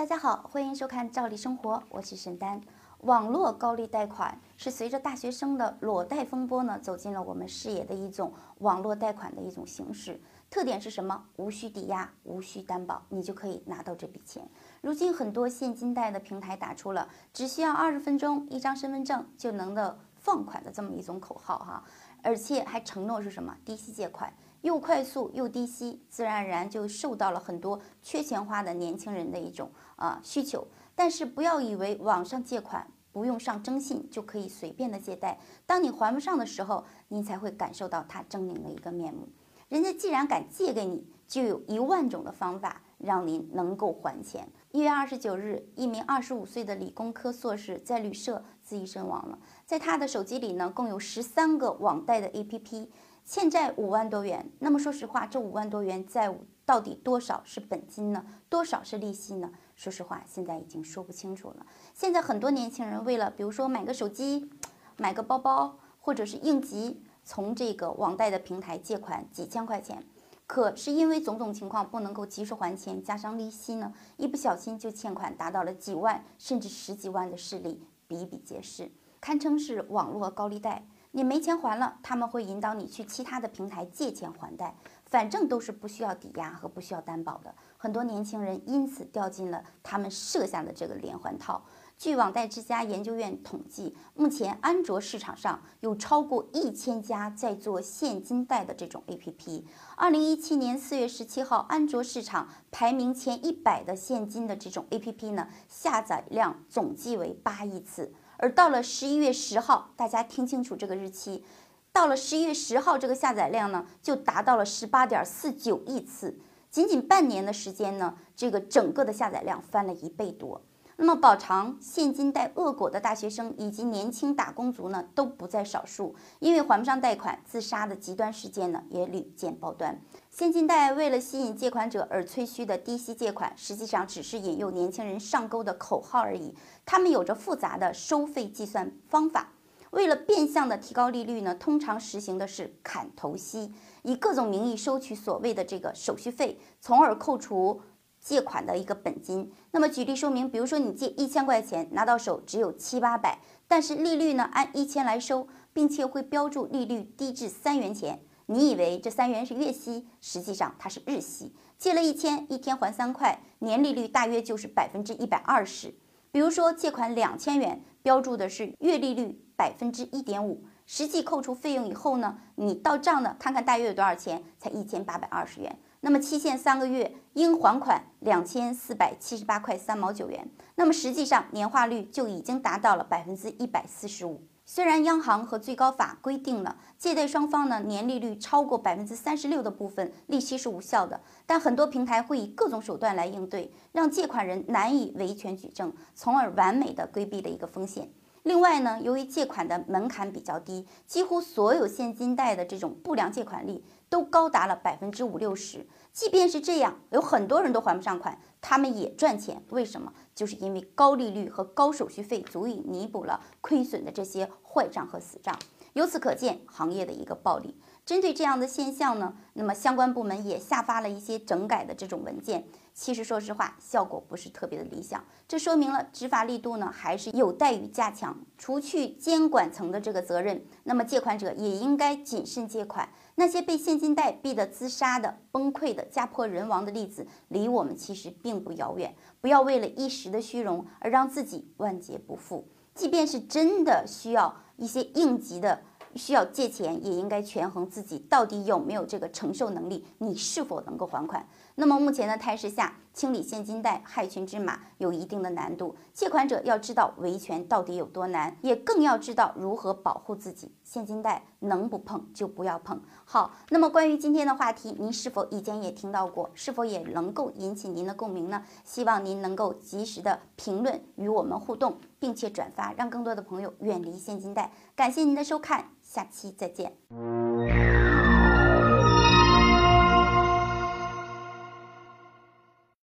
大家好，欢迎收看《赵丽生活》，我是沈丹。网络高利贷款是随着大学生的裸贷风波呢，走进了我们视野的一种网络贷款的一种形式。特点是什么？无需抵押，无需担保，你就可以拿到这笔钱。如今很多现金贷的平台打出了只需要二十分钟一张身份证就能的放款的这么一种口号哈，而且还承诺是什么低息借款，又快速又低息，自然而然就受到了很多缺钱花的年轻人的一种啊需求。但是不要以为网上借款不用上征信就可以随便的借贷，当你还不上的时候，您才会感受到它狰狞的一个面目。人家既然敢借给你，就有一万种的方法让您能够还钱。一月二十九日，一名二十五岁的理工科硕士在旅社自缢身亡了。在他的手机里呢，共有十三个网贷的 APP，欠债五万多元。那么说实话，这五万多元债务到底多少是本金呢？多少是利息呢？说实话，现在已经说不清楚了。现在很多年轻人为了，比如说买个手机、买个包包，或者是应急，从这个网贷的平台借款几千块钱，可是因为种种情况不能够及时还钱，加上利息呢，一不小心就欠款达到了几万甚至十几万的势力比比皆是，堪称是网络高利贷。你没钱还了，他们会引导你去其他的平台借钱还贷，反正都是不需要抵押和不需要担保的。很多年轻人因此掉进了他们设下的这个连环套。据网贷之家研究院统计，目前安卓市场上有超过一千家在做现金贷的这种 APP。二零一七年四月十七号，安卓市场排名前一百的现金的这种 APP 呢，下载量总计为八亿次。而到了十一月十号，大家听清楚这个日期，到了十一月十号，这个下载量呢就达到了十八点四九亿次，仅仅半年的时间呢，这个整个的下载量翻了一倍多。那么饱尝现金贷恶果的大学生以及年轻打工族呢，都不在少数，因为还不上贷款自杀的极端事件呢也屡见报端。现金贷为了吸引借款者而吹嘘的低息借款，实际上只是引诱年轻人上钩的口号而已。他们有着复杂的收费计算方法，为了变相的提高利率呢，通常实行的是砍头息，以各种名义收取所谓的这个手续费，从而扣除借款的一个本金。那么举例说明，比如说你借一千块钱，拿到手只有七八百，但是利率呢按一千来收，并且会标注利率低至三元钱。你以为这三元是月息，实际上它是日息。借了一千，一天还三块，年利率大约就是百分之一百二十。比如说借款两千元，标注的是月利率百分之一点五，实际扣除费用以后呢，你到账呢，看看大约有多少钱，才一千八百二十元。那么期限三个月，应还款两千四百七十八块三毛九元。那么实际上年化率就已经达到了百分之一百四十五。虽然央行和最高法规定了借贷双方呢年利率超过百分之三十六的部分利息是无效的，但很多平台会以各种手段来应对，让借款人难以维权举证，从而完美的规避了一个风险。另外呢，由于借款的门槛比较低，几乎所有现金贷的这种不良借款率都高达了百分之五六十。即便是这样，有很多人都还不上款，他们也赚钱。为什么？就是因为高利率和高手续费足以弥补了亏损的这些坏账和死账。由此可见，行业的一个暴利。针对这样的现象呢，那么相关部门也下发了一些整改的这种文件。其实说实话，效果不是特别的理想。这说明了执法力度呢还是有待于加强。除去监管层的这个责任，那么借款者也应该谨慎借款。那些被现金贷逼得自杀的、崩溃的、家破人亡的例子，离我们其实并不遥远。不要为了一时的虚荣而让自己万劫不复。即便是真的需要一些应急的。需要借钱，也应该权衡自己到底有没有这个承受能力，你是否能够还款。那么目前的态势下，清理现金贷害群之马有一定的难度。借款者要知道维权到底有多难，也更要知道如何保护自己。现金贷能不碰就不要碰。好，那么关于今天的话题，您是否以前也听到过？是否也能够引起您的共鸣呢？希望您能够及时的评论与我们互动，并且转发，让更多的朋友远离现金贷。感谢您的收看。下期再见。